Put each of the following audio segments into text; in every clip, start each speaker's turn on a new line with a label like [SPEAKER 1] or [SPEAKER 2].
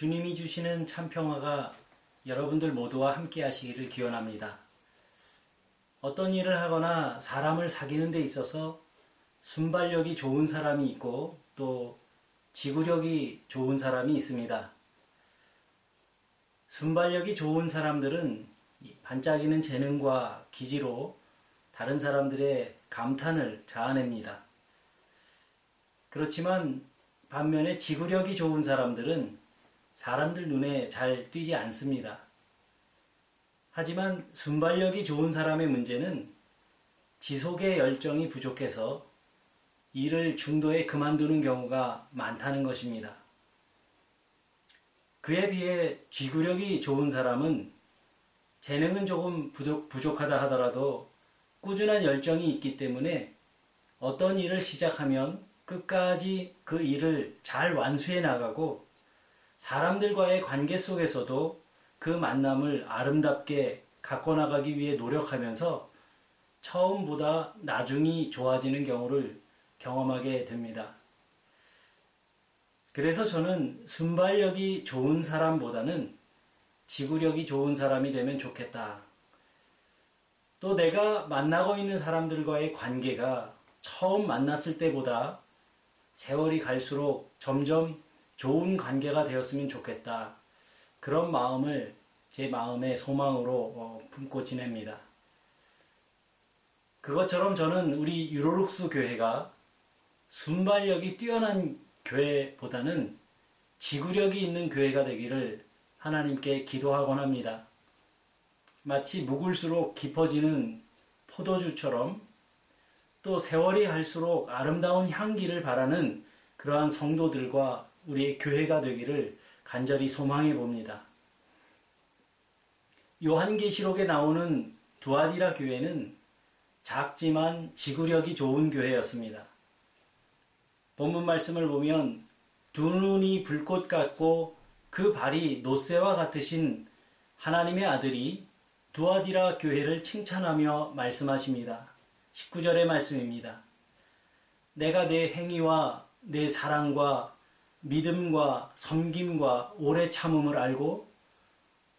[SPEAKER 1] 주님이 주시는 참 평화가 여러분들 모두와 함께 하시기를 기원합니다. 어떤 일을 하거나 사람을 사귀는 데 있어서 순발력이 좋은 사람이 있고 또 지구력이 좋은 사람이 있습니다. 순발력이 좋은 사람들은 반짝이는 재능과 기지로 다른 사람들의 감탄을 자아냅니다. 그렇지만 반면에 지구력이 좋은 사람들은 사람들 눈에 잘 띄지 않습니다. 하지만 순발력이 좋은 사람의 문제는 지속의 열정이 부족해서 일을 중도에 그만두는 경우가 많다는 것입니다. 그에 비해 지구력이 좋은 사람은 재능은 조금 부족, 부족하다 하더라도 꾸준한 열정이 있기 때문에 어떤 일을 시작하면 끝까지 그 일을 잘 완수해 나가고 사람들과의 관계 속에서도 그 만남을 아름답게 갖고 나가기 위해 노력하면서 처음보다 나중이 좋아지는 경우를 경험하게 됩니다. 그래서 저는 순발력이 좋은 사람보다는 지구력이 좋은 사람이 되면 좋겠다. 또 내가 만나고 있는 사람들과의 관계가 처음 만났을 때보다 세월이 갈수록 점점 좋은 관계가 되었으면 좋겠다. 그런 마음을 제 마음의 소망으로 어, 품고 지냅니다. 그것처럼 저는 우리 유로룩스 교회가 순발력이 뛰어난 교회보다는 지구력이 있는 교회가 되기를 하나님께 기도하곤 합니다. 마치 묵을수록 깊어지는 포도주처럼 또 세월이 갈수록 아름다운 향기를 바라는 그러한 성도들과 우리의 교회가 되기를 간절히 소망해 봅니다. 요한계시록에 나오는 두아디라 교회는 작지만 지구력이 좋은 교회였습니다. 본문 말씀을 보면 두 눈이 불꽃 같고 그 발이 노새와 같으신 하나님의 아들이 두아디라 교회를 칭찬하며 말씀하십니다. 19절의 말씀입니다. 내가 내 행위와 내 사랑과 믿음과 섬김과 오래 참음을 알고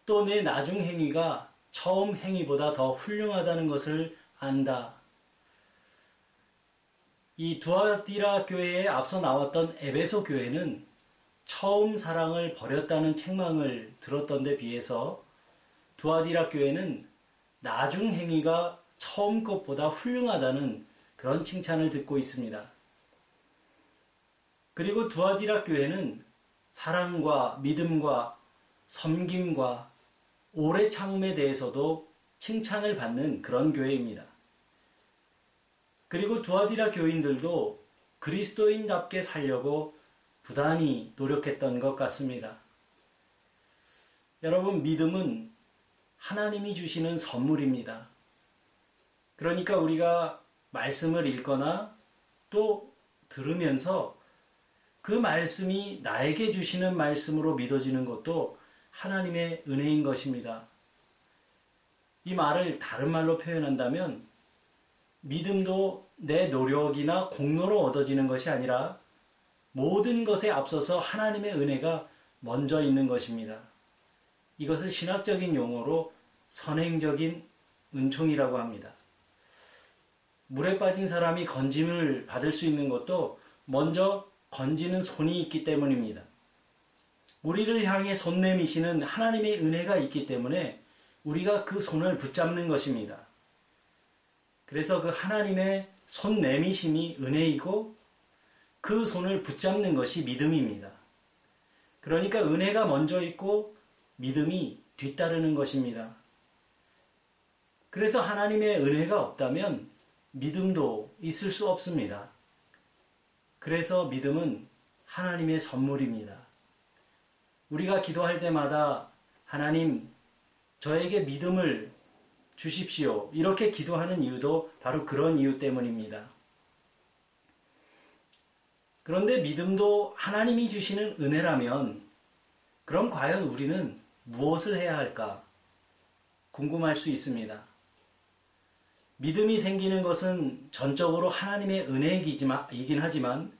[SPEAKER 1] 또 내 나중 행위가 처음 행위보다 더 훌륭하다는 것을 안다. 이 두아디라 교회에 앞서 나왔던 에베소 교회는 처음 사랑을 버렸다는 책망을 들었던 데 비해서 두아디라 교회는 나중 행위가 처음 것보다 훌륭하다는 그런 칭찬을 듣고 있습니다. 그리고 두아디라 교회는 사랑과 믿음과 섬김과 오래 참음에 대해서도 칭찬을 받는 그런 교회입니다. 그리고 두아디라 교인들도 그리스도인답게 살려고 부단히 노력했던 것 같습니다. 여러분, 믿음은 하나님이 주시는 선물입니다. 그러니까 우리가 말씀을 읽거나 또 들으면서 그 말씀이 나에게 주시는 말씀으로 믿어지는 것도 하나님의 은혜인 것입니다. 이 말을 다른 말로 표현한다면 믿음도 내 노력이나 공로로 얻어지는 것이 아니라 모든 것에 앞서서 하나님의 은혜가 먼저 있는 것입니다. 이것을 신학적인 용어로 선행적인 은총이라고 합니다. 물에 빠진 사람이 건짐을 받을 수 있는 것도 먼저 건지는 손이 있기 때문입니다. 우리를 향해 손 내미시는 하나님의 은혜가 있기 때문에 우리가 그 손을 붙잡는 것입니다. 그래서 그 하나님의 손 내미심이 은혜이고 그 손을 붙잡는 것이 믿음입니다. 그러니까 은혜가 먼저 있고 믿음이 뒤따르는 것입니다. 그래서 하나님의 은혜가 없다면 믿음도 있을 수 없습니다. 그래서 믿음은 하나님의 선물입니다. 우리가 기도할 때마다 하나님, 저에게 믿음을 주십시오. 이렇게 기도하는 이유도 바로 그런 이유 때문입니다. 그런데 믿음도 하나님이 주시는 은혜라면 그럼 과연 우리는 무엇을 해야 할까 궁금할 수 있습니다. 믿음이 생기는 것은 전적으로 하나님의 은혜이긴 하지만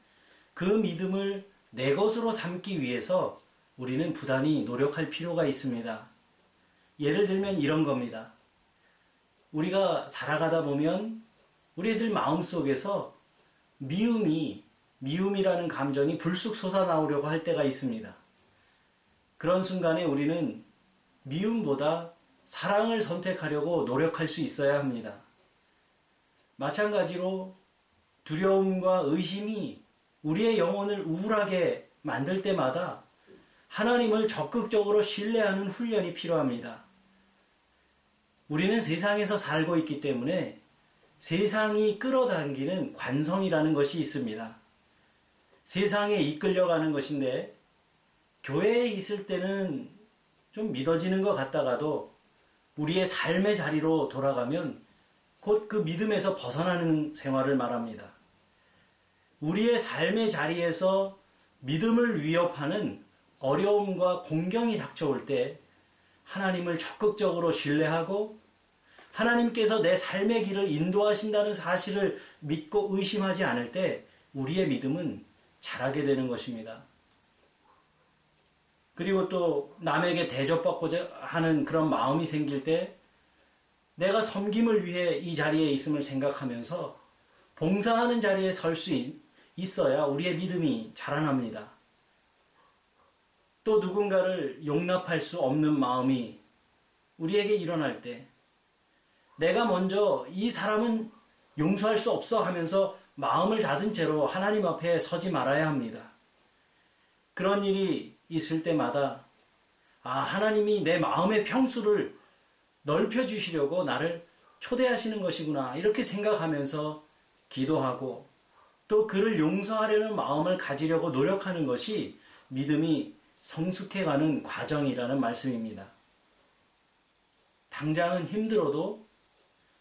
[SPEAKER 1] 그 믿음을 내 것으로 삼기 위해서 우리는 부단히 노력할 필요가 있습니다. 예를 들면 이런 겁니다. 우리가 살아가다 보면 우리들 마음 속에서 미움이, 미움이라는 감정이 불쑥 솟아나오려고 할 때가 있습니다. 그런 순간에 우리는 미움보다 사랑을 선택하려고 노력할 수 있어야 합니다. 마찬가지로 두려움과 의심이 우리의 영혼을 우울하게 만들 때마다 하나님을 적극적으로 신뢰하는 훈련이 필요합니다. 우리는 세상에서 살고 있기 때문에 세상이 끌어당기는 관성이라는 것이 있습니다. 세상에 이끌려가는 것인데 교회에 있을 때는 좀 믿어지는 것 같다가도 우리의 삶의 자리로 돌아가면 곧 그 믿음에서 벗어나는 생활을 말합니다. 우리의 삶의 자리에서 믿음을 위협하는 어려움과 공경이 닥쳐올 때 하나님을 적극적으로 신뢰하고 하나님께서 내 삶의 길을 인도하신다는 사실을 믿고 의심하지 않을 때 우리의 믿음은 자라게 되는 것입니다. 그리고 또 남에게 대접받고자 하는 그런 마음이 생길 때 내가 섬김을 위해 이 자리에 있음을 생각하면서 봉사하는 자리에 설 수 있어야 우리의 믿음이 자라납니다. 또 누군가를 용납할 수 없는 마음이 우리에게 일어날 때 내가 먼저 이 사람은 용서할 수 없어 하면서 마음을 닫은 채로 하나님 앞에 서지 말아야 합니다. 그런 일이 있을 때마다 아, 하나님이 내 마음의 평수를 넓혀 주시려고 나를 초대하시는 것이구나. 이렇게 생각하면서 기도하고 또 그를 용서하려는 마음을 가지려고 노력하는 것이 믿음이 성숙해가는 과정이라는 말씀입니다. 당장은 힘들어도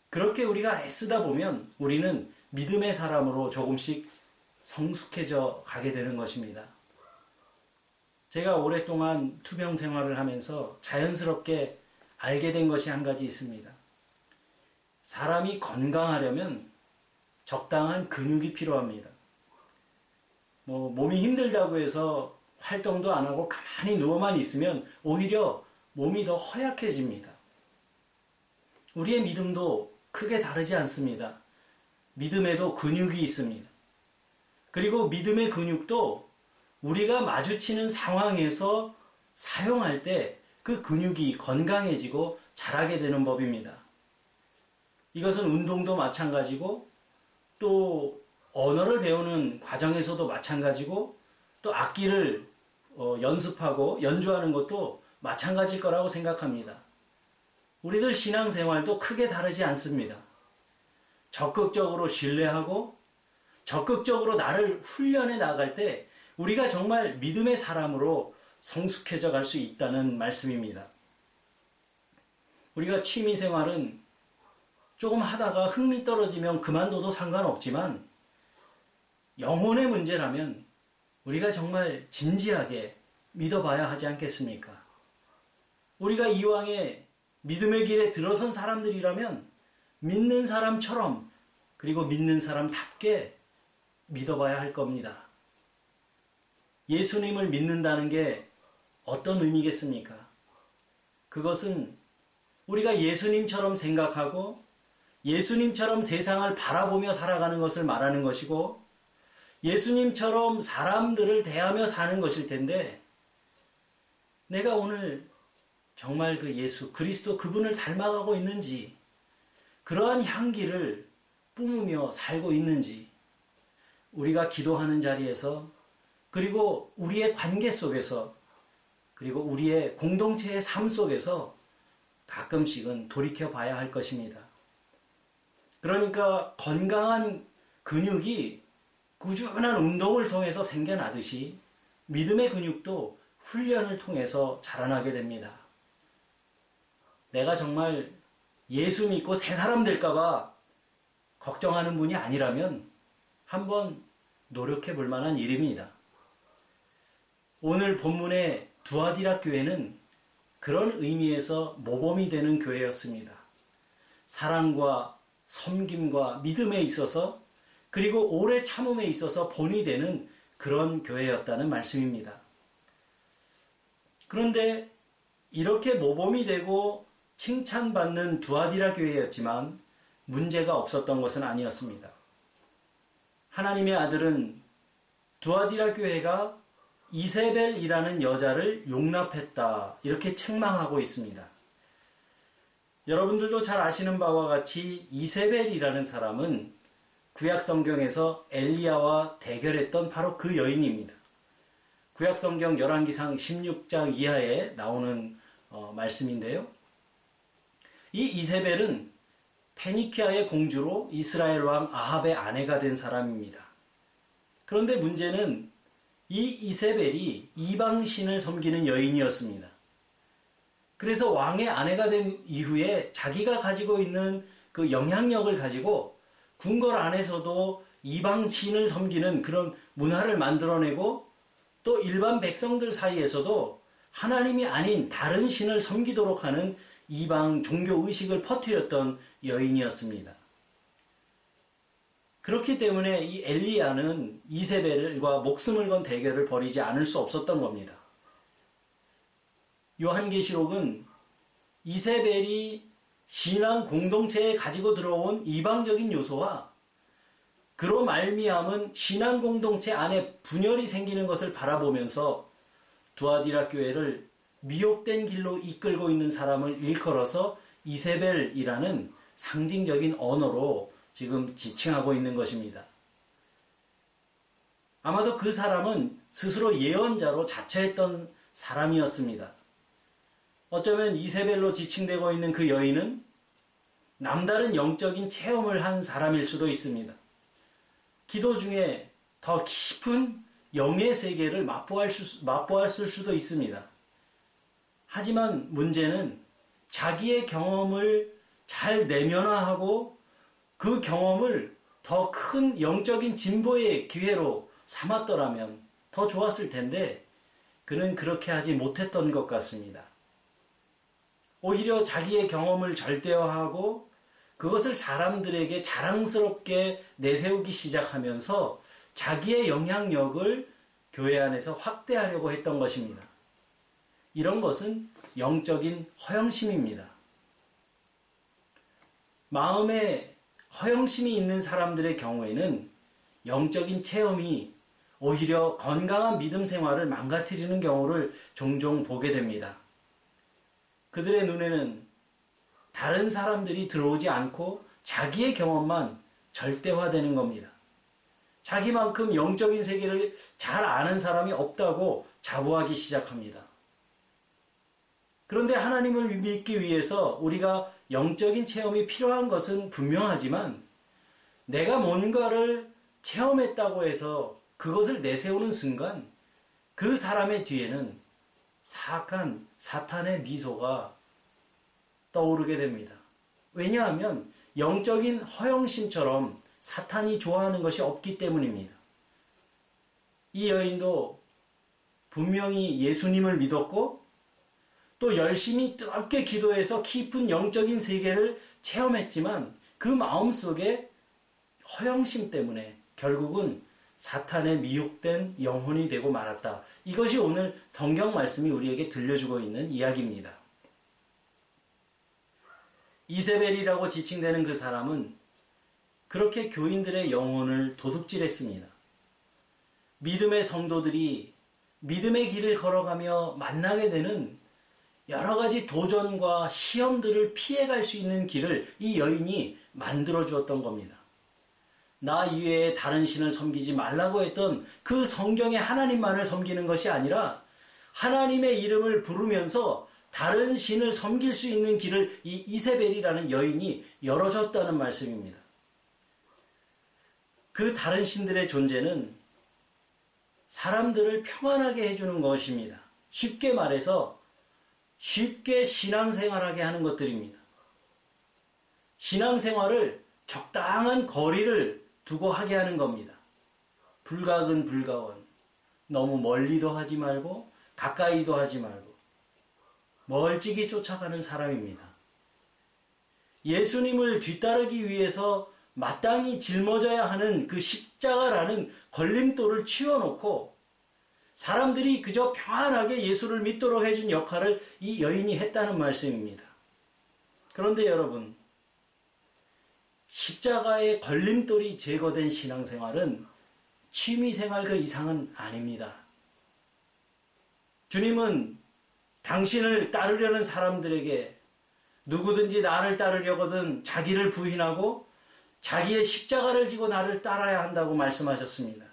[SPEAKER 1] 그렇게 우리가 애쓰다 보면 우리는 믿음의 사람으로 조금씩 성숙해져 가게 되는 것입니다. 제가 오랫동안 투병 생활을 하면서 자연스럽게 알게 된 것이 한 가지 있습니다. 사람이 건강하려면 적당한 근육이 필요합니다. 뭐 몸이 힘들다고 해서 활동도 안 하고 가만히 누워만 있으면 오히려 몸이 더 허약해집니다. 우리의 믿음도 크게 다르지 않습니다. 믿음에도 근육이 있습니다. 그리고 믿음의 근육도 우리가 마주치는 상황에서 사용할 때 그 근육이 건강해지고 자라게 되는 법입니다. 이것은 운동도 마찬가지고 또 언어를 배우는 과정에서도 마찬가지고 또 악기를 어, 연습하고 연주하는 것도 마찬가지일 거라고 생각합니다. 우리들 신앙생활도 크게 다르지 않습니다. 적극적으로 신뢰하고 적극적으로 나를 훈련해 나갈 때 우리가 정말 믿음의 사람으로 성숙해져 갈 수 있다는 말씀입니다. 우리가 취미 생활은 조금 하다가 흥미 떨어지면 그만둬도 상관없지만 영혼의 문제라면 우리가 정말 진지하게 믿어봐야 하지 않겠습니까? 우리가 이왕에 믿음의 길에 들어선 사람들이라면 믿는 사람처럼 그리고 믿는 사람답게 믿어봐야 할 겁니다. 예수님을 믿는다는 게 어떤 의미겠습니까? 그것은 우리가 예수님처럼 생각하고 예수님처럼 세상을 바라보며 살아가는 것을 말하는 것이고 예수님처럼 사람들을 대하며 사는 것일 텐데 내가 오늘 정말 그 예수 그리스도 그분을 닮아가고 있는지 그러한 향기를 뿜으며 살고 있는지 우리가 기도하는 자리에서 그리고 우리의 관계 속에서 그리고 우리의 공동체의 삶 속에서 가끔씩은 돌이켜 봐야 할 것입니다. 그러니까 건강한 근육이 꾸준한 운동을 통해서 생겨나듯이 믿음의 근육도 훈련을 통해서 자라나게 됩니다. 내가 정말 예수 믿고 새 사람 될까봐 걱정하는 분이 아니라면 한번 노력해 볼 만한 일입니다. 오늘 본문의 두아디라 교회는 그런 의미에서 모범이 되는 교회였습니다. 사랑과 섬김과 믿음에 있어서 그리고 오래 참음에 있어서 본이 되는 그런 교회였다는 말씀입니다. 그런데 이렇게 모범이 되고 칭찬받는 두아디라 교회였지만 문제가 없었던 것은 아니었습니다. 하나님의 아들은 두아디라 교회가 이세벨이라는 여자를 용납했다. 이렇게 책망하고 있습니다. 여러분들도 잘 아시는 바와 같이 이세벨이라는 사람은 구약 성경에서 엘리야와 대결했던 바로 그 여인입니다. 구약 성경 열왕기상 16장 이하에 나오는 어, 말씀인데요. 이 이세벨은 페니키아의 공주로 이스라엘 왕 아합의 아내가 된 사람입니다. 그런데 문제는 이 이세벨이 이방신을 섬기는 여인이었습니다. 그래서 왕의 아내가 된 이후에 자기가 가지고 있는 그 영향력을 가지고 궁궐 안에서도 이방신을 섬기는 그런 문화를 만들어내고 또 일반 백성들 사이에서도 하나님이 아닌 다른 신을 섬기도록 하는 이방 종교 의식을 퍼뜨렸던 여인이었습니다. 그렇기 때문에 이 엘리야는 이세벨과 목숨을 건 대결을 벌이지 않을 수 없었던 겁니다. 요한계시록은 이세벨이 신앙 공동체에 가지고 들어온 이방적인 요소와 그로 말미암은 신앙 공동체 안에 분열이 생기는 것을 바라보면서 두아디라 교회를 미혹된 길로 이끌고 있는 사람을 일컬어서 이세벨이라는 상징적인 언어로 지금 지칭하고 있는 것입니다. 아마도 그 사람은 스스로 예언자로 자처했던 사람이었습니다. 어쩌면 이세벨로 지칭되고 있는 그 여인은 남다른 영적인 체험을 한 사람일 수도 있습니다. 기도 중에 더 깊은 영의 세계를 맛보았을 수도 있습니다. 하지만 문제는 자기의 경험을 잘 내면화하고 그 경험을 더 큰 영적인 진보의 기회로 삼았더라면 더 좋았을 텐데 그는 그렇게 하지 못했던 것 같습니다. 오히려 자기의 경험을 절대화하고 그것을 사람들에게 자랑스럽게 내세우기 시작하면서 자기의 영향력을 교회 안에서 확대하려고 했던 것입니다. 이런 것은 영적인 허영심입니다. 마음에 허영심이 있는 사람들의 경우에는 영적인 체험이 오히려 건강한 믿음 생활을 망가뜨리는 경우를 종종 보게 됩니다. 그들의 눈에는 다른 사람들이 들어오지 않고 자기의 경험만 절대화되는 겁니다. 자기만큼 영적인 세계를 잘 아는 사람이 없다고 자부하기 시작합니다. 그런데 하나님을 믿기 위해서 우리가 영적인 체험이 필요한 것은 분명하지만 내가 뭔가를 체험했다고 해서 그것을 내세우는 순간 그 사람의 뒤에는 사악한 사탄의 미소가 떠오르게 됩니다. 왜냐하면 영적인 허영심처럼 사탄이 좋아하는 것이 없기 때문입니다. 이 여인도 분명히 예수님을 믿었고 또 열심히 뜨겁게 기도해서 깊은 영적인 세계를 체험했지만 그 마음 속에 허영심 때문에 결국은 사탄에 미혹된 영혼이 되고 말았다. 이것이 오늘 성경 말씀이 우리에게 들려주고 있는 이야기입니다. 이세벨이라고 지칭되는 그 사람은 그렇게 교인들의 영혼을 도둑질했습니다. 믿음의 성도들이 믿음의 길을 걸어가며 만나게 되는 여러 가지 도전과 시험들을 피해갈 수 있는 길을 이 여인이 만들어 주었던 겁니다. 나 이외에 다른 신을 섬기지 말라고 했던 그 성경의 하나님만을 섬기는 것이 아니라 하나님의 이름을 부르면서 다른 신을 섬길 수 있는 길을 이 이세벨이라는 여인이 열어줬다는 말씀입니다. 그 다른 신들의 존재는 사람들을 평안하게 해주는 것입니다. 쉽게 말해서 쉽게 신앙생활하게 하는 것들입니다. 신앙생활을 적당한 거리를 두고 하게 하는 겁니다. 불가근 불가원. 너무 멀리도 하지 말고 가까이도 하지 말고 멀찍이 쫓아가는 사람입니다. 예수님을 뒤따르기 위해서 마땅히 짊어져야 하는 그 십자가라는 걸림돌을 치워놓고 사람들이 그저 편하게 예수를 믿도록 해준 역할을 이 여인이 했다는 말씀입니다. 그런데 여러분, 십자가의 걸림돌이 제거된 신앙생활은 취미생활 그 이상은 아닙니다. 주님은 당신을 따르려는 사람들에게 누구든지 나를 따르려거든 자기를 부인하고 자기의 십자가를 지고 나를 따라야 한다고 말씀하셨습니다.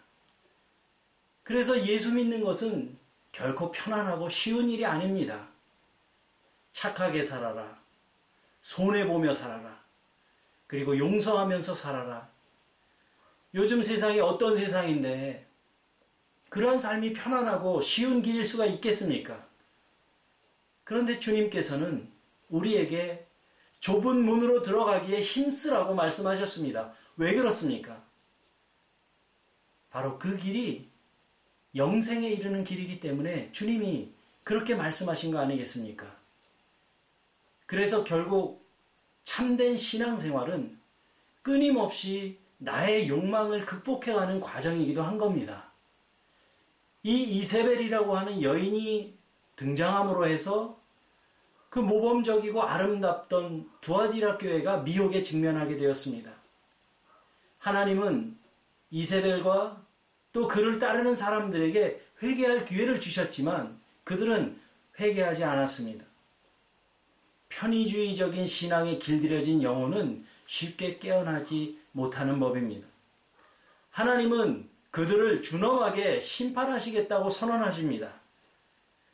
[SPEAKER 1] 그래서 예수 믿는 것은 결코 편안하고 쉬운 일이 아닙니다. 착하게 살아라. 손해보며 살아라. 그리고 용서하면서 살아라. 요즘 세상이 어떤 세상인데 그러한 삶이 편안하고 쉬운 길일 수가 있겠습니까? 그런데 주님께서는 우리에게 좁은 문으로 들어가기에 힘쓰라고 말씀하셨습니다. 왜 그렇습니까? 바로 그 길이 영생에 이르는 길이기 때문에 주님이 그렇게 말씀하신 거 아니겠습니까? 그래서 결국 참된 신앙생활은 끊임없이 나의 욕망을 극복해가는 과정이기도 한 겁니다. 이 이세벨이라고 하는 여인이 등장함으로 해서 그 모범적이고 아름답던 두아디라 교회가 미혹에 직면하게 되었습니다. 하나님은 이세벨과 또 그를 따르는 사람들에게 회개할 기회를 주셨지만 그들은 회개하지 않았습니다. 편의주의적인 신앙에 길들여진 영혼은 쉽게 깨어나지 못하는 법입니다. 하나님은 그들을 준엄하게 심판하시겠다고 선언하십니다.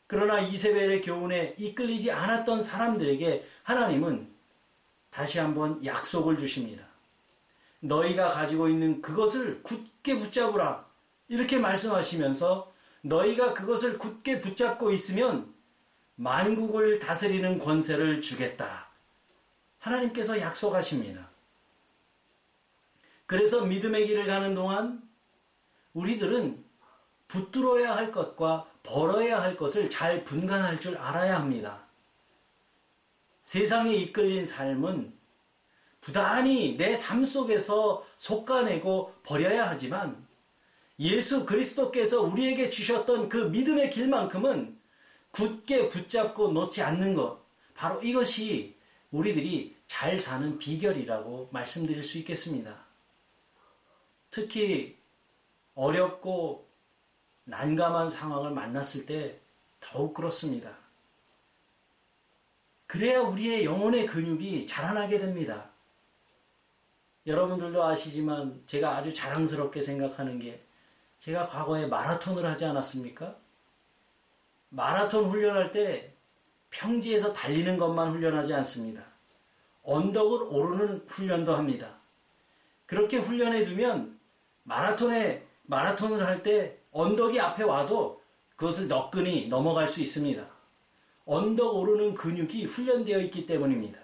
[SPEAKER 1] 그러나 이세벨의 교훈에 이끌리지 않았던 사람들에게 하나님은 다시 한번 약속을 주십니다. 너희가 가지고 있는 그것을 굳게 붙잡으라. 이렇게 말씀하시면서 너희가 그것을 굳게 붙잡고 있으면 만국을 다스리는 권세를 주겠다. 하나님께서 약속하십니다. 그래서 믿음의 길을 가는 동안 우리들은 붙들어야 할 것과 벌어야 할 것을 잘 분간할 줄 알아야 합니다. 세상에 이끌린 삶은 부단히 내 삶 속에서 속가내고 버려야 하지만 예수 그리스도께서 우리에게 주셨던 그 믿음의 길만큼은 굳게 붙잡고 놓지 않는 것. 바로 이것이 우리들이 잘 사는 비결이라고 말씀드릴 수 있겠습니다. 특히 어렵고 난감한 상황을 만났을 때 더욱 그렇습니다. 그래야 우리의 영혼의 근육이 자라나게 됩니다. 여러분들도 아시지만 제가 아주 자랑스럽게 생각하는 게 제가 과거에 마라톤을 하지 않았습니까? 마라톤 훈련할 때 평지에서 달리는 것만 훈련하지 않습니다. 언덕을 오르는 훈련도 합니다. 그렇게 훈련해 두면 마라톤에 마라톤을 할 때 언덕이 앞에 와도 그것을 너끈히 넘어갈 수 있습니다. 언덕 오르는 근육이 훈련되어 있기 때문입니다.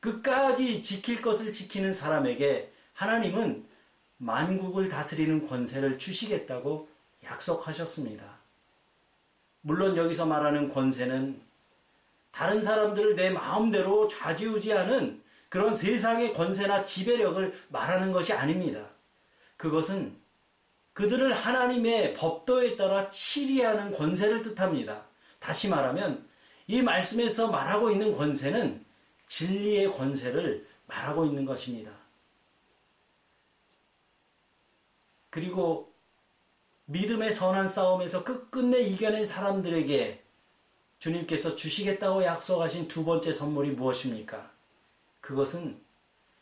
[SPEAKER 1] 끝까지 지킬 것을 지키는 사람에게 하나님은 만국을 다스리는 권세를 주시겠다고 약속하셨습니다. 물론 여기서 말하는 권세는 다른 사람들을 내 마음대로 좌지우지하는 그런 세상의 권세나 지배력을 말하는 것이 아닙니다. 그것은 그들을 하나님의 법도에 따라 치리하는 권세를 뜻합니다. 다시 말하면 이 말씀에서 말하고 있는 권세는 진리의 권세를 말하고 있는 것입니다. 그리고 믿음의 선한 싸움에서 끝끝내 이겨낸 사람들에게 주님께서 주시겠다고 약속하신 두 번째 선물이 무엇입니까? 그것은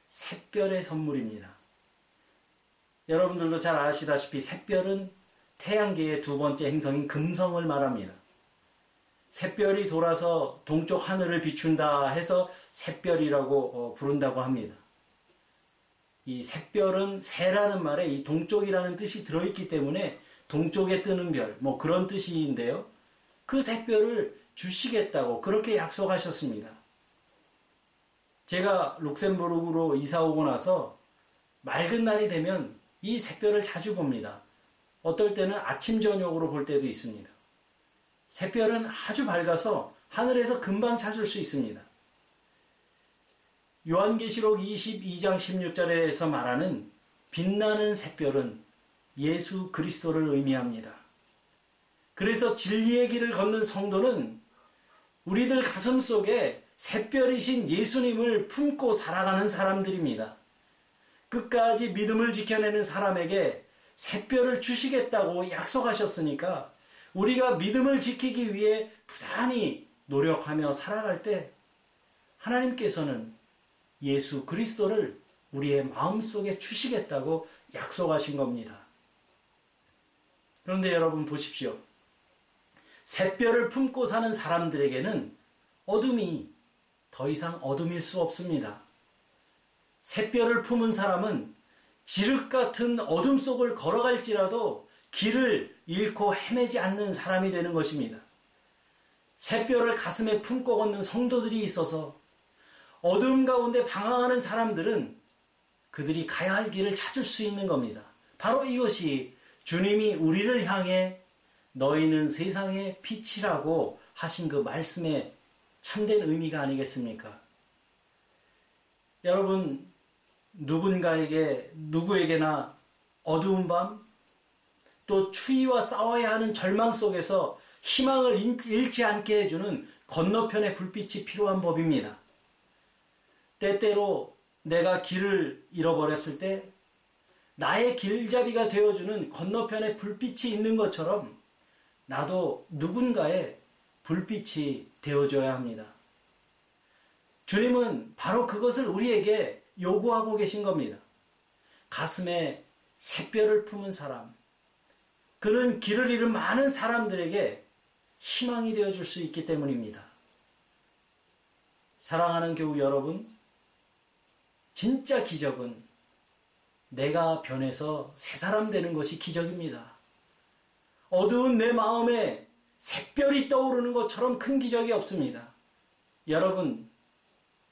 [SPEAKER 1] 샛별의 선물입니다. 여러분들도 잘 아시다시피 샛별은 태양계의 두 번째 행성인 금성을 말합니다. 샛별이 돌아서 동쪽 하늘을 비춘다 해서 샛별이라고 어, 부른다고 합니다. 이 샛별은 새라는 말에 이 동쪽이라는 뜻이 들어있기 때문에 동쪽에 뜨는 별, 뭐 그런 뜻인데요. 그 샛별을 주시겠다고 그렇게 약속하셨습니다. 제가 룩셈부르크로 이사 오고 나서 맑은 날이 되면 이 샛별을 자주 봅니다. 어떨 때는 아침, 저녁으로 볼 때도 있습니다. 샛별은 아주 밝아서 하늘에서 금방 찾을 수 있습니다. 요한계시록 22장 16절에서 말하는 빛나는 샛별은 예수 그리스도를 의미합니다. 그래서 진리의 길을 걷는 성도는 우리들 가슴 속에 새별이신 예수님을 품고 살아가는 사람들입니다. 끝까지 믿음을 지켜내는 사람에게 새별을 주시겠다고 약속하셨으니까 우리가 믿음을 지키기 위해 부단히 노력하며 살아갈 때 하나님께서는 예수 그리스도를 우리의 마음속에 주시겠다고 약속하신 겁니다. 그런데 여러분 보십시오. 새별을 품고 사는 사람들에게는 어둠이 더 이상 어둠일 수 없습니다. 새별을 품은 사람은 지륵 같은 어둠 속을 걸어갈지라도 길을 잃고 헤매지 않는 사람이 되는 것입니다. 새별을 가슴에 품고 걷는 성도들이 있어서 어둠 가운데 방황하는 사람들은 그들이 가야 할 길을 찾을 수 있는 겁니다. 바로 이것이 주님이 우리를 향해 너희는 세상의 빛이라고 하신 그 말씀의 참된 의미가 아니겠습니까? 여러분, 누군가에게, 누구에게나 어두운 밤, 또 추위와 싸워야 하는 절망 속에서 희망을 잃지 않게 해주는 건너편의 불빛이 필요한 법입니다. 때때로 내가 길을 잃어버렸을 때 나의 길잡이가 되어주는 건너편에 불빛이 있는 것처럼 나도 누군가의 불빛이 되어줘야 합니다. 주님은 바로 그것을 우리에게 요구하고 계신 겁니다. 가슴에 새별을 품은 사람, 그는 길을 잃은 많은 사람들에게 희망이 되어줄 수 있기 때문입니다. 사랑하는 교우 여러분, 진짜 기적은 내가 변해서 새 사람 되는 것이 기적입니다. 어두운 내 마음에 샛별이 떠오르는 것처럼 큰 기적이 없습니다. 여러분,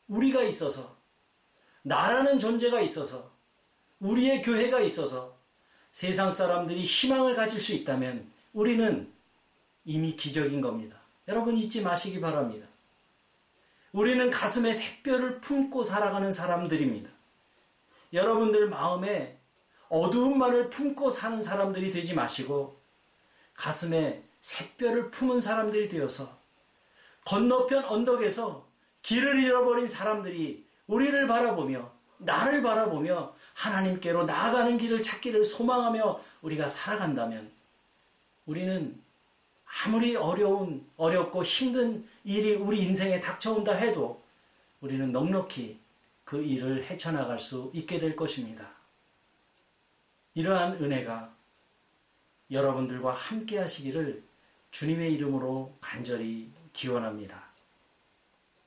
[SPEAKER 1] 우리가 있어서, 나라는 존재가 있어서, 우리의 교회가 있어서 세상 사람들이 희망을 가질 수 있다면 우리는 이미 기적인 겁니다. 여러분 잊지 마시기 바랍니다. 우리는 가슴에 샛별을 품고 살아가는 사람들입니다. 여러분들 마음에 어두움만을 품고 사는 사람들이 되지 마시고 가슴에 샛별을 품은 사람들이 되어서 건너편 언덕에서 길을 잃어버린 사람들이 우리를 바라보며 나를 바라보며 하나님께로 나아가는 길을 찾기를 소망하며 우리가 살아간다면 우리는 아무리 어려운, 어렵고 힘든 일이 우리 인생에 닥쳐온다 해도 우리는 넉넉히 그 일을 헤쳐나갈 수 있게 될 것입니다. 이러한 은혜가 여러분들과 함께 하시기를 주님의 이름으로 간절히 기원합니다.